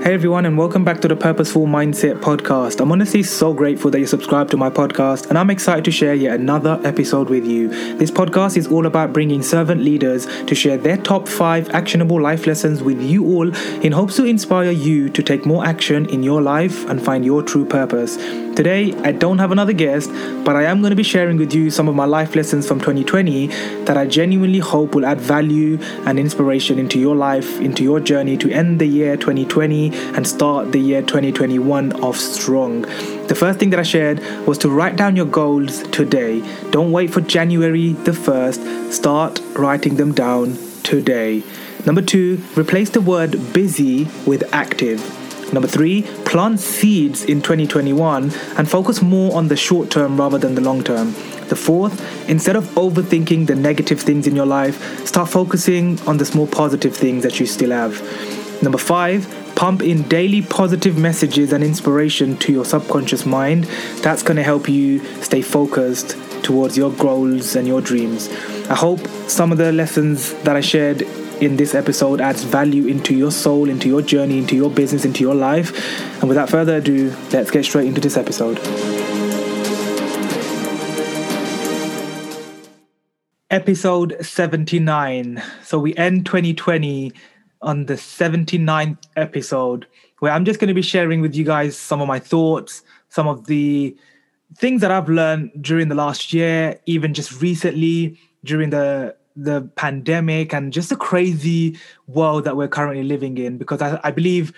Hey everyone, and welcome back to the Purposeful Mindset Podcast. I'm honestly so grateful that you subscribe to my podcast, and I'm excited to share yet another episode with you. This podcast is all about bringing servant leaders to share their top five actionable life lessons with you all in hopes to inspire you to take more action in your life and find your true purpose. Today, I don't have another guest, but I am going to be sharing with you some of my life lessons from 2020 that I genuinely hope will add value and inspiration into your life, into your journey to end the year 2020 and start the year 2021 off strong. The first thing that I shared was to write down your goals today. Don't wait for January the 1st, start writing them down today. Number two, replace the word busy with active. Number three, plant seeds in 2021 and focus more on the short term rather than the long term. The fourth, instead of overthinking the negative things in your life, start focusing on the small positive things that you still have. Number five, pump in daily positive messages and inspiration to your subconscious mind. That's going to help you stay focused towards your goals and your dreams. I hope some of the lessons that I shared in this episode adds value into your soul, into your journey, into your business, into your life. And without further ado, let's get straight into this episode. Episode 79. So we end 2020 on the 79th episode, where I'm just going to be sharing with you guys some of my thoughts, some of the things that I've learned during the last year, even just recently during the the pandemic and just the crazy world that we're currently living in because I, I, believe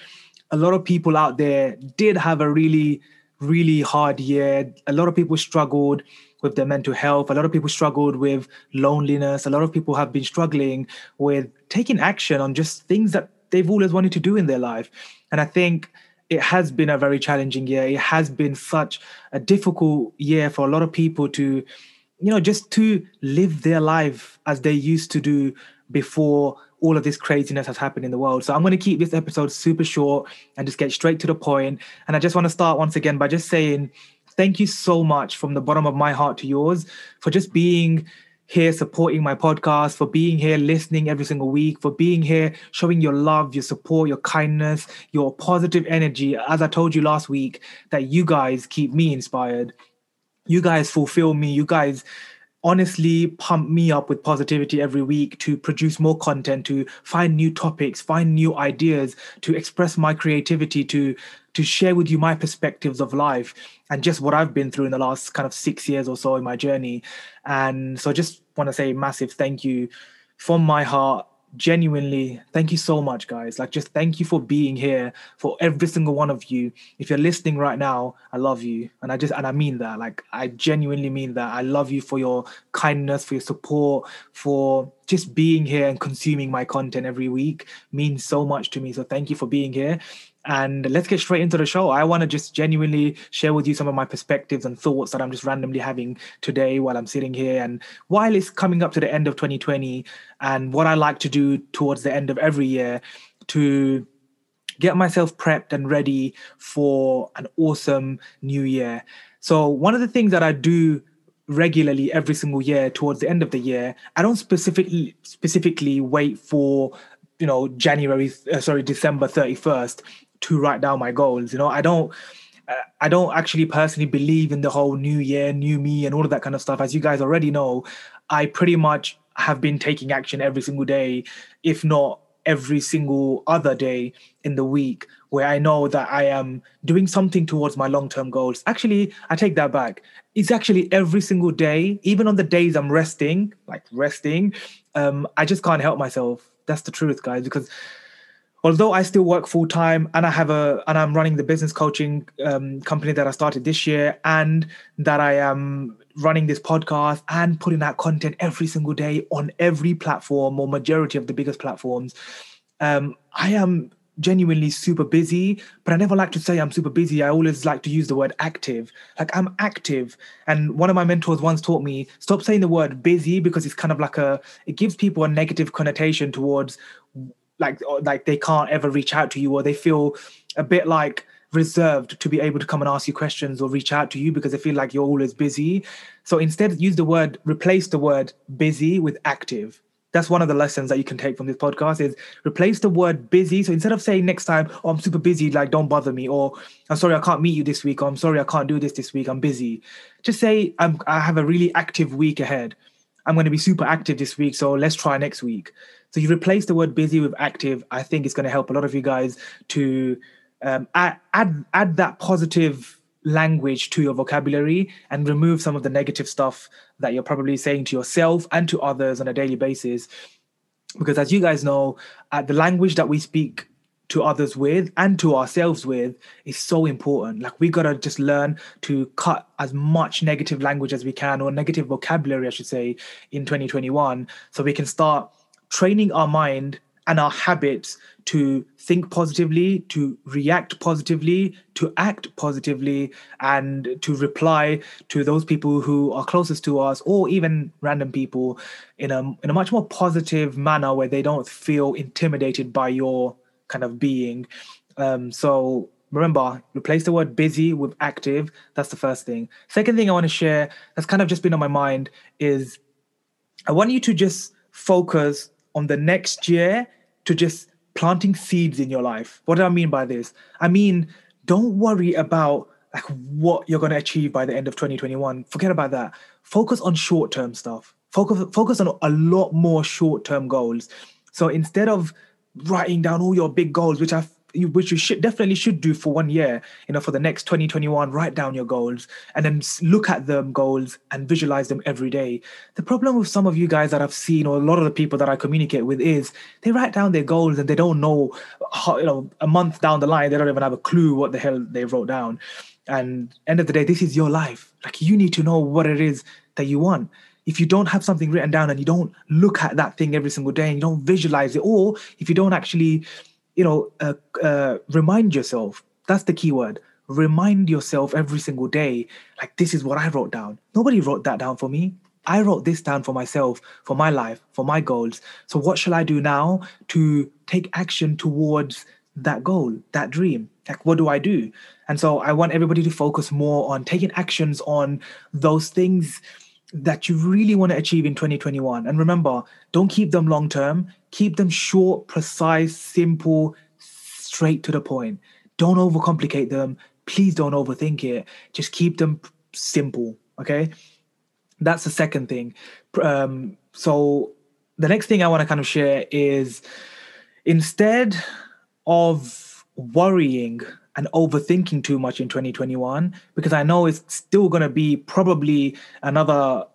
a lot of people out there did have a really really hard year. A lot of people struggled with their mental health a lot of people struggled with loneliness a lot of people have been struggling with taking action on just things that they've always wanted to do in their life and i think it has been a very challenging year it has been such a difficult year for a lot of people to you know, just to live their life as they used to do before all of this craziness has happened in the world. So I'm going to keep this episode super short and just get straight to the point. And I just want to start once again by just saying thank you so much from the bottom of my heart to yours for just being here supporting my podcast, for being here listening every single week, for being here showing your love, your support, your kindness, your positive energy. As I told you last week, that you guys keep me inspired you guys fulfill me. You guys honestly pump me up with positivity every week to produce more content to find new topics find new ideas to express my creativity to to share with you my perspectives of life and just what i've been through in the last kind of 6 years or so in my journey. And so just want to say massive thank you from my heart genuinely thank you so much guys. Like just thank you for being here for every single one of you. If you're listening right now i love you. And i just and i mean that. Like i genuinely mean that. I love you for your kindness for your support for just being here and consuming my content every week means so much to me. So thank you for being here and let's get straight into the show. I want to just genuinely share with you some of my perspectives and thoughts that I'm just randomly having today while I'm sitting here. And while it's coming up to the end of 2020, and what I like to do towards the end of every year to get myself prepped and ready for an awesome new year. So, one of the things that I do regularly every single year towards the end of the year, I don't specifically specifically wait for you know January uh, sorry December 31st to write down my goals. You know, I don't. I don't actually personally believe in the whole new year, new me, and all of that kind of stuff. As you guys already know, I pretty much have been taking action every single day, if not every single other day in the week, where I know that I am doing something towards my long term goals. Actually, I take that back. It's actually every single day, even on the days I'm resting, like resting, um, I just can't help myself. That's the truth, guys, because although I still work full time and I have a and I'm running the business coaching um, company that I started this year and that I am running this podcast and putting out content every single day on every platform or majority of the biggest platforms. Um, I am genuinely super busy, but I never like to say I'm super busy. I always like to use the word active. Like I'm active. And one of my mentors once taught me stop saying the word busy because it's kind of like a, it gives people a negative connotation towards like like they can't ever reach out to you or they feel a bit like reserved to be able to come and ask you questions or reach out to you because they feel like you're always busy. So instead use the word replace the word busy with active. That's one of the lessons that you can take from this podcast is replace the word busy. So instead of saying next time oh i'm super busy like don't bother me or i'm sorry i can't meet you this week or i'm sorry i can't do this this week i'm busy just say I'm, i have a really active week ahead i'm going to be super active this week so let's try next week so you replace the word busy with active i think it's going to help a lot of you guys to um, add, add add that positive language to your vocabulary and remove some of the negative stuff that you're probably saying to yourself and to others on a daily basis. Because as you guys know, uh, the language that we speak to others with and to ourselves with is so important. Like we gotta just learn to cut as much negative language as we can, or negative vocabulary, I should say, in 2021, so we can start training our mind and our habits to think positively, to react positively, to act positively, and to reply to those people who are closest to us or even random people in a, in a much more positive manner where they don't feel intimidated by your kind of being. Um, so remember, replace the word busy with active. That's the first thing. Second thing I want to share that's kind of just been on my mind is I want you to just focus on the next year to just planting seeds in your life. What do I mean by this? I mean, don't worry about like what you're going to achieve by the end of 2021. Forget about that. Focus on short-term stuff. Focus focus on a lot more short-term goals. So instead of writing down all your big goals, which I which you should definitely should do for one year you know for the next 2021 write down your goals and then look at them goals and visualize them every day. The problem with some of you guys that i've seen or a lot of the people that i communicate with is they write down their goals and they don't know how you know a month down the line they don't even have a clue what the hell they wrote down. And end of the day this is your life. Like you need to know what it is that you want if you don't have something written down and you don't look at that thing every single day and you don't visualize it or if you don't actually you know, uh, uh, remind yourself. That's the key word. Remind yourself every single day, like, this is what I wrote down. Nobody wrote that down for me. I wrote this down for myself, for my life, for my goals. So, what shall I do now to take action towards that goal, that dream? Like, what do I do? And so, I want everybody to focus more on taking actions on those things that you really want to achieve in 2021. And remember, don't keep them long term, keep them short, precise, simple, straight to the point. Don't overcomplicate them. Please don't overthink it. Just keep them simple. Okay. That's the second thing. Um, so, the next thing I want to kind of share is instead of worrying and overthinking too much in 2021 because I know it's still going to be probably another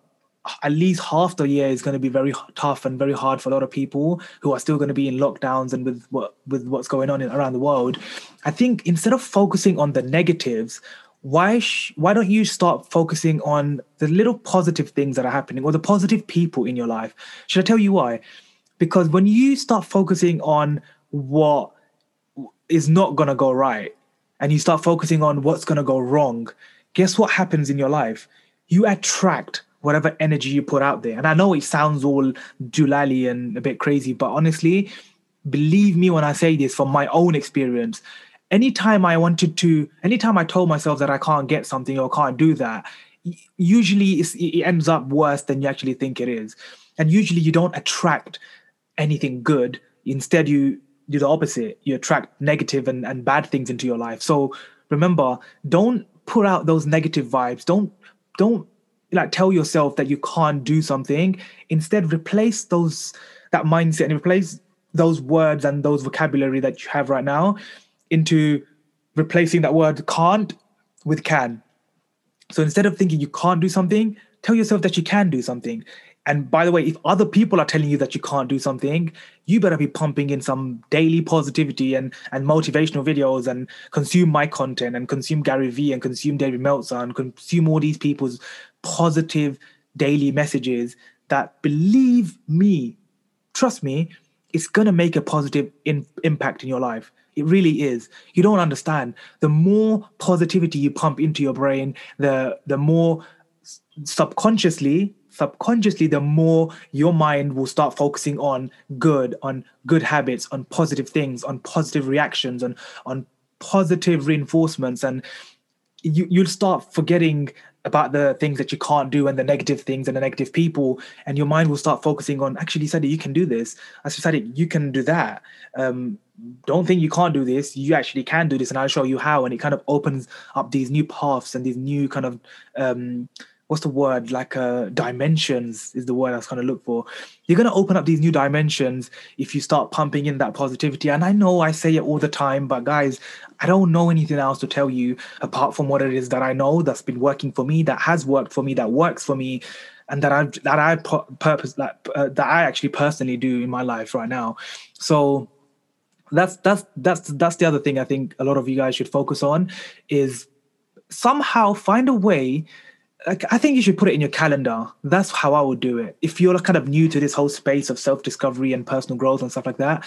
at least half the year is going to be very tough and very hard for a lot of people who are still going to be in lockdowns and with what with what's going on in, around the world. I think instead of focusing on the negatives, why sh- why don't you start focusing on the little positive things that are happening or the positive people in your life? Should I tell you why? Because when you start focusing on what is not going to go right and you start focusing on what's going to go wrong, guess what happens in your life? You attract whatever energy you put out there. And I know it sounds all doolally and a bit crazy, but honestly, believe me when I say this from my own experience. Anytime I wanted to, anytime I told myself that I can't get something or can't do that, usually it ends up worse than you actually think it is. And usually you don't attract anything good. Instead, you do the opposite. You attract negative and, and bad things into your life. So remember, don't put out those negative vibes. Don't don't like tell yourself that you can't do something. Instead, replace those that mindset and replace those words and those vocabulary that you have right now into replacing that word can't with can. So instead of thinking you can't do something, tell yourself that you can do something. And by the way, if other people are telling you that you can't do something, you better be pumping in some daily positivity and, and motivational videos and consume my content and consume Gary Vee and consume David Meltzer and consume all these people's positive daily messages that believe me, trust me, it's going to make a positive in, impact in your life. It really is. You don't understand. The more positivity you pump into your brain, the the more subconsciously subconsciously the more your mind will start focusing on good on good habits on positive things on positive reactions on on positive reinforcements. And you you'll start forgetting about the things that you can't do and the negative things and the negative people. And your mind will start focusing on actually said you can do this. I said you can do that. Um, don't think you can't do this. You actually can do this and i'll show you how. And it kind of opens up these new paths and these new kind of um, what's the word? Like uh, dimensions is the word i was kind of look for. You're going to open up these new dimensions if you start pumping in that positivity. And i know i say it all the time but guys i don't know anything else to tell you apart from what it is that i know that's been working for me that has worked for me that works for me and that i that i purpose that uh, that i actually personally do in my life right now. So that's that's that's that's the other thing i think a lot of you guys should focus on is somehow find a way like I think you should put it in your calendar. That's how I would do it. If you're kind of new to this whole space of self-discovery and personal growth and stuff like that,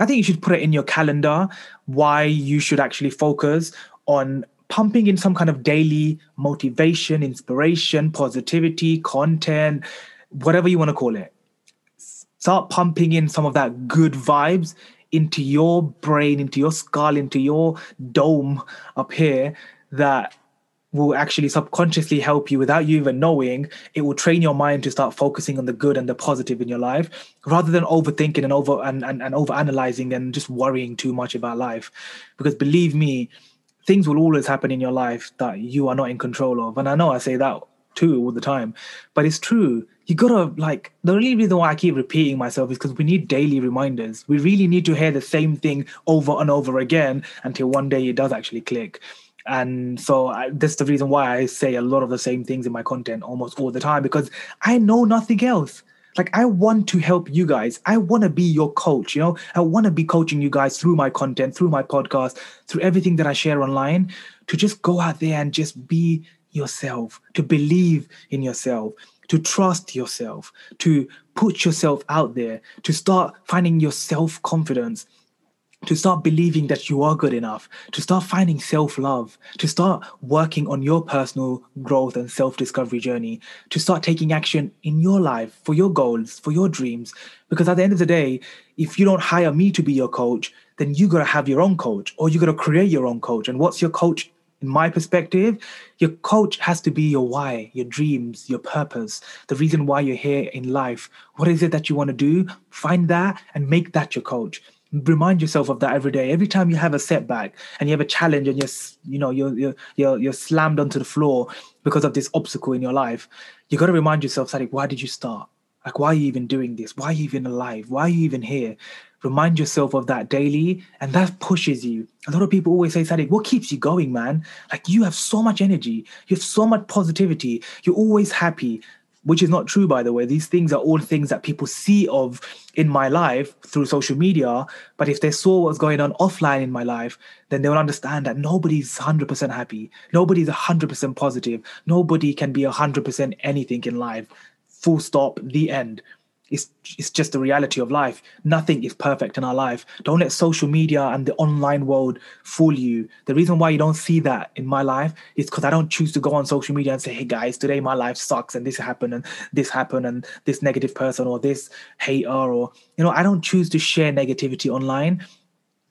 I think you should put it in your calendar why you should actually focus on pumping in some kind of daily motivation, inspiration, positivity, content, whatever you want to call it. Start pumping in some of that good vibes into your brain, into your skull, into your dome up here that will actually subconsciously help you without you even knowing. It will train your mind to start focusing on the good and the positive in your life rather than overthinking and over and, and, and over analyzing and just worrying too much about life. Because believe me, things will always happen in your life that you are not in control of. And I know I say that too all the time, but it's true. You gotta like the only reason why I keep repeating myself is because we need daily reminders. We really need to hear the same thing over and over again until one day it does actually click and so I, that's the reason why i say a lot of the same things in my content almost all the time because i know nothing else. Like i want to help you guys. I want to be your coach you know? I want to be coaching you guys through my content through my podcast through everything that i share online to just go out there and just be yourself to believe in yourself to trust yourself to put yourself out there to start finding your self confidence to start believing that you are good enough, to start finding self love, to start working on your personal growth and self discovery journey, to start taking action in your life for your goals, for your dreams. Because at the end of the day, if you don't hire me to be your coach, then you got to have your own coach or you got to create your own coach. And what's your coach? In my perspective, your coach has to be your why, your dreams, your purpose, the reason why you're here in life. What is it that you want to do? Find that and make that your coach remind yourself of that every day. Every time you have a setback and you have a challenge and you're you know you're you're you're, you're slammed onto the floor because of this obstacle in your life you got to remind yourself like why did you start? Like why are you even doing this? Why are you even alive? Why are you even here? Remind yourself of that daily and that pushes you. A lot of people always say Sadiq, what keeps you going man? Like you have so much energy. You have so much positivity. You're always happy which is not true by the way. These things are all things that people see of in my life through social media but if they saw what's going on offline in my life then they will understand that nobody's 100% happy. Nobody's 100% positive. Nobody can be 100% anything in life. Full stop the end it's, it's just the reality of life. Nothing is perfect in our life. Don't let social media and the online world fool you. The reason why you don't see that in my life is because I don't choose to go on social media and say, hey guys, today my life sucks and this happened and this happened and this negative person or this hater or, you know, I don't choose to share negativity online.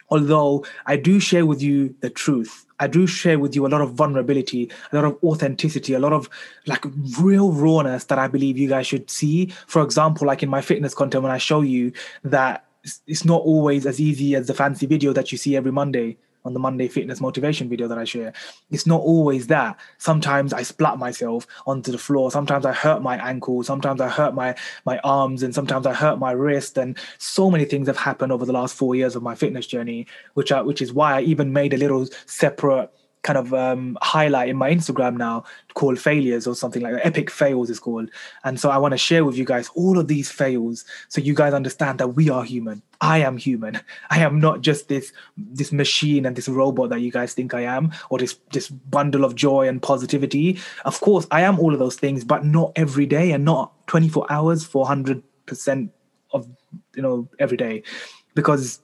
Although I do share with you the truth I do share with you a lot of vulnerability, a lot of authenticity, a lot of like real rawness that I believe you guys should see. For example, like in my fitness content, when I show you that it's not always as easy as the fancy video that you see every Monday on the Monday fitness motivation video that I share. It's not always that. Sometimes I splat myself onto the floor. Sometimes I hurt my ankle. Sometimes I hurt my my arms, and sometimes I hurt my wrist. And so many things have happened over the last four years of my fitness journey, which I, which is why I even made a little separate kind of um, highlight in my Instagram now called failures or something like that. Epic fails is called. And so I want to share with you guys all of these fails so you guys understand that we are human. I am human. I am not just this this machine and this robot that you guys think I am, or this this bundle of joy and positivity. Of course, I am all of those things, but not every day and not 24 hours, 400 percent of you know every day, because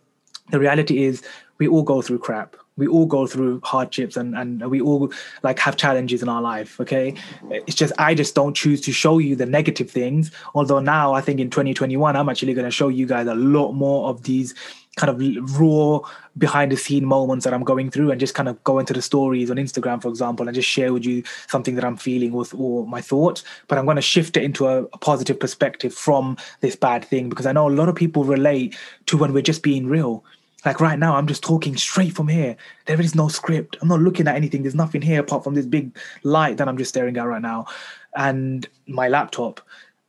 the reality is we all go through crap we all go through hardships and and we all like have challenges in our life okay? It's just i just don't choose to show you the negative things. Although now i think in 2021 i'm actually going to show you guys a lot more of these kind of raw behind the scene moments that i'm going through and just kind of go into the stories on instagram for example and just share with you something that i'm feeling with or my thoughts. But i'm going to shift it into a, a positive perspective from this bad thing because i know a lot of people relate to when we're just being real like right now, I'm just talking straight from here. There is no script. I'm not looking at anything. There's nothing here apart from this big light that I'm just staring at right now, and my laptop.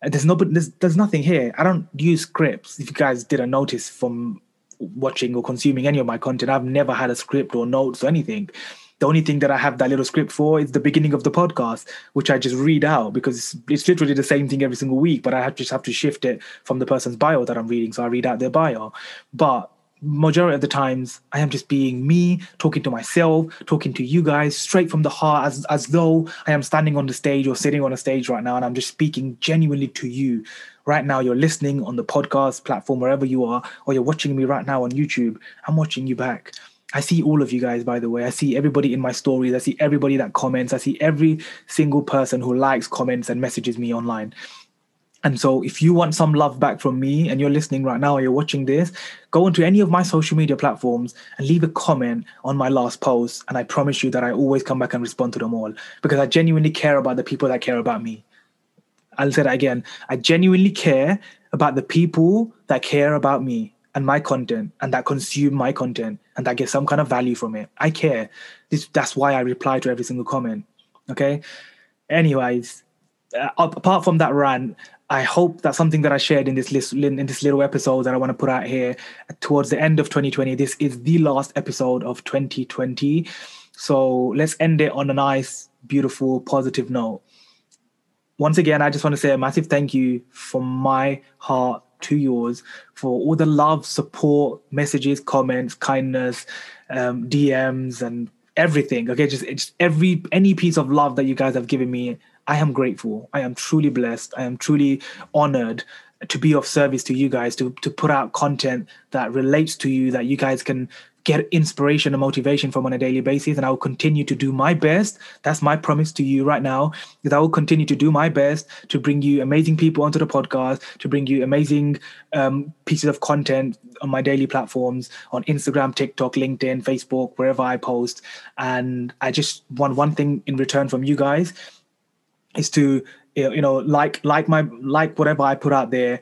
Uh, there's no, there's, there's nothing here. I don't use scripts. If you guys didn't notice from watching or consuming any of my content, I've never had a script or notes or anything. The only thing that I have that little script for is the beginning of the podcast, which I just read out because it's, it's literally the same thing every single week, but I have, just have to shift it from the person's bio that I'm reading. So I read out their bio. But majority of the times I am just being me, talking to myself, talking to you guys straight from the heart, as as though I am standing on the stage or sitting on a stage right now, and I'm just speaking genuinely to you. Right now, you're listening on the podcast platform, wherever you are, or you're watching me right now on YouTube. I'm watching you back. I see all of you guys, by the way. I see everybody in my stories. I see everybody that comments. I see every single person who likes, comments, and messages me online. And so, if you want some love back from me and you're listening right now or you're watching this, go onto any of my social media platforms and leave a comment on my last post. And I promise you that I always come back and respond to them all because I genuinely care about the people that care about me. I'll say that again. I genuinely care about the people that care about me and my content and that consume my content and that get some kind of value from it. I care. This, that's why I reply to every single comment. Okay. Anyways, uh, apart from that rant, I hope that something that I shared in this list, in this little episode that I want to put out here towards the end of 2020. This is the last episode of 2020, so let's end it on a nice, beautiful, positive note. Once again, I just want to say a massive thank you from my heart to yours for all the love, support, messages, comments, kindness, um, DMs, and everything. Okay, just it's every any piece of love that you guys have given me I am grateful. I am truly blessed. I am truly honored to be of service to you guys, to, to put out content that relates to you, that you guys can get inspiration and motivation from on a daily basis. And I will continue to do my best. That's my promise to you right now, is I will continue to do my best to bring you amazing people onto the podcast, to bring you amazing um, pieces of content on my daily platforms on Instagram, TikTok, LinkedIn, Facebook, wherever I post. And I just want one thing in return from you guys is to you know like like my like whatever i put out there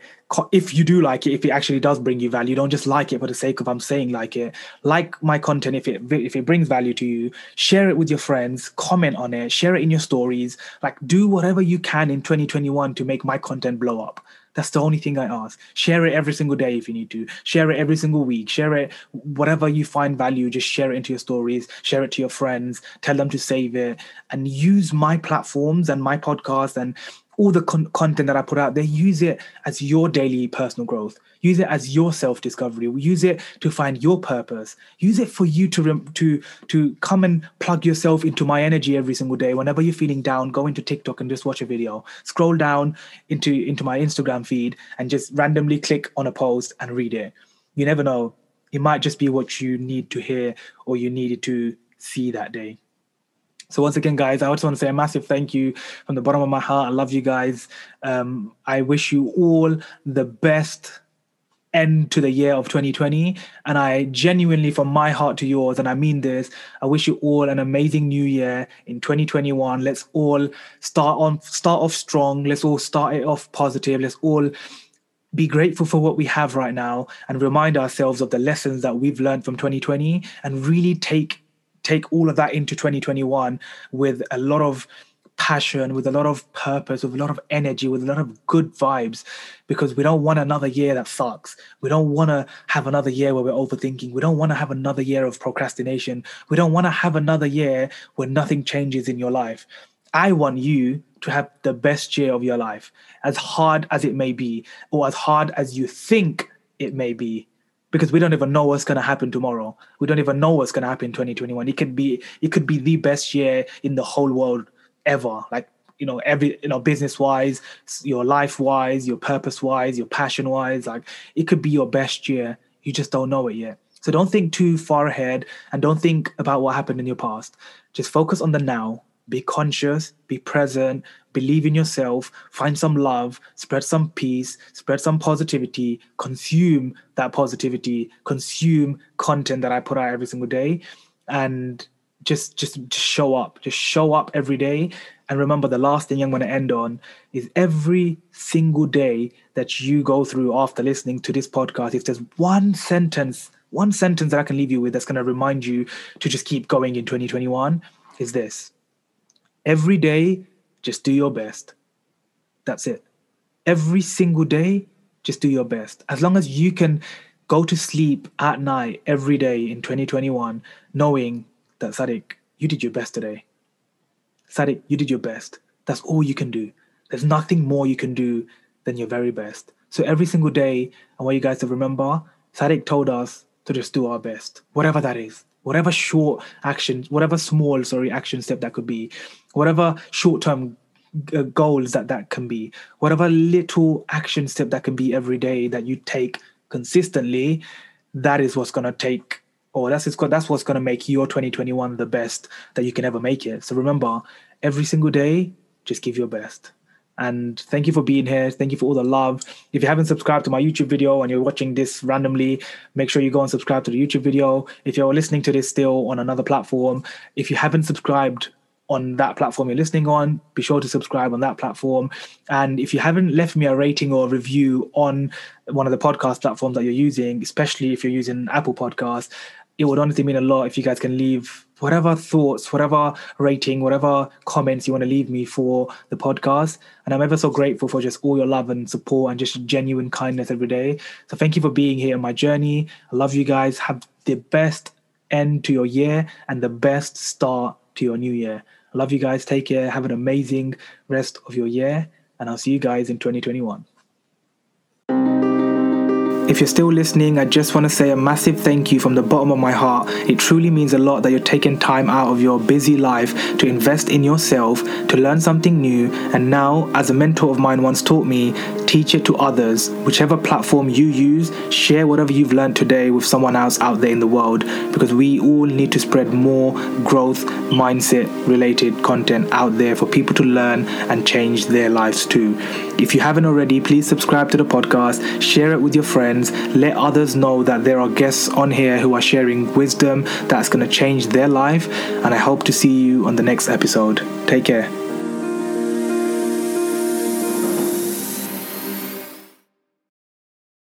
if you do like it if it actually does bring you value don't just like it for the sake of i'm saying like it like my content if it if it brings value to you share it with your friends comment on it share it in your stories like do whatever you can in 2021 to make my content blow up that's the only thing I ask. Share it every single day if you need to. Share it every single week. Share it, whatever you find value, just share it into your stories, share it to your friends, tell them to save it, and use my platforms and my podcast and all the con- content that I put out there, use it as your daily personal growth. Use it as your self discovery. Use it to find your purpose. Use it for you to rem- to to come and plug yourself into my energy every single day. Whenever you're feeling down, go into TikTok and just watch a video. Scroll down into into my Instagram feed and just randomly click on a post and read it. You never know. It might just be what you need to hear or you needed to see that day. So once again, guys, I also want to say a massive thank you from the bottom of my heart. I love you guys. Um, I wish you all the best end to the year of 2020 and i genuinely from my heart to yours and i mean this i wish you all an amazing new year in 2021 let's all start on start off strong let's all start it off positive let's all be grateful for what we have right now and remind ourselves of the lessons that we've learned from 2020 and really take take all of that into 2021 with a lot of passion, with a lot of purpose, with a lot of energy, with a lot of good vibes, because we don't want another year that sucks. We don't want to have another year where we're overthinking. We don't want to have another year of procrastination. We don't want to have another year where nothing changes in your life. I want you to have the best year of your life, as hard as it may be, or as hard as you think it may be because we don't even know what's going to happen tomorrow. We don't even know what's going to happen in 2021. It could be it could be the best year in the whole world ever. Like you know every you know business wise your life wise your purpose wise your passion wise like it could be your best year you just don't know it yet So don't think too far ahead and don't think about what happened in your past. Just focus on the now. Be conscious, be present, believe in yourself, find some love, spread some peace, spread some positivity, consume that positivity, consume content that I put out every single day and just just show up. Just show up every day and remember the last thing I'm going to end on is every single day that you go through after listening to this podcast if there's one sentence one sentence that I can leave you with that's going to remind you to just keep going in 2021 is this every day, just do your best. That's it. Every single day, just do your best. As long as you can go to sleep at night every day in 2021, knowing that Sadiq, you did your best today. Sadiq, you did your best. That's all you can do. There's nothing more you can do than your very best. So every single day, I want you guys to remember, Sadiq told us to just do our best, whatever that is, whatever short action, whatever small, sorry, action step that could be, whatever short term uh, goals that that can be, whatever little action step that can be every day that you take consistently, that is what's going to take or that's that's what's going to make your 2021 the best that you can ever make it. So remember, every single day, just give your best. And thank you for being here. Thank you for all the love. If you haven't subscribed to my YouTube video and you're watching this randomly, make sure you go and subscribe to the YouTube video. If you're listening to this still on another platform, if you haven't subscribed on that platform you're listening on, be sure to subscribe on that platform. And if you haven't left me a rating or a review on one of the podcast platforms that you're using, especially if you're using Apple Podcasts, it would honestly mean a lot if you guys can leave whatever thoughts, whatever rating, whatever comments you want to leave me for the podcast. And I'm ever so grateful for just all your love and support and just genuine kindness every day. So thank you for being here on my journey. I love you guys. Have the best end to your year and the best start to your new year. I love you guys. Take care. Have an amazing rest of your year. And I'll see you guys in 2021. If you're still listening, I just want to say a massive thank you from the bottom of my heart. It truly means a lot that you're taking time out of your busy life to invest in yourself, to learn something new, and now, as a mentor of mine once taught me, teach it to others. Whichever platform you use, share whatever you've learned today with someone else out there in the world because we all need to spread more growth mindset related content out there for people to learn and change their lives too. If you haven't already, please subscribe to the podcast, share it with your friends, let others know that there are guests on here who are sharing wisdom that's going to change their life. And I hope to see you on the next episode. Take care.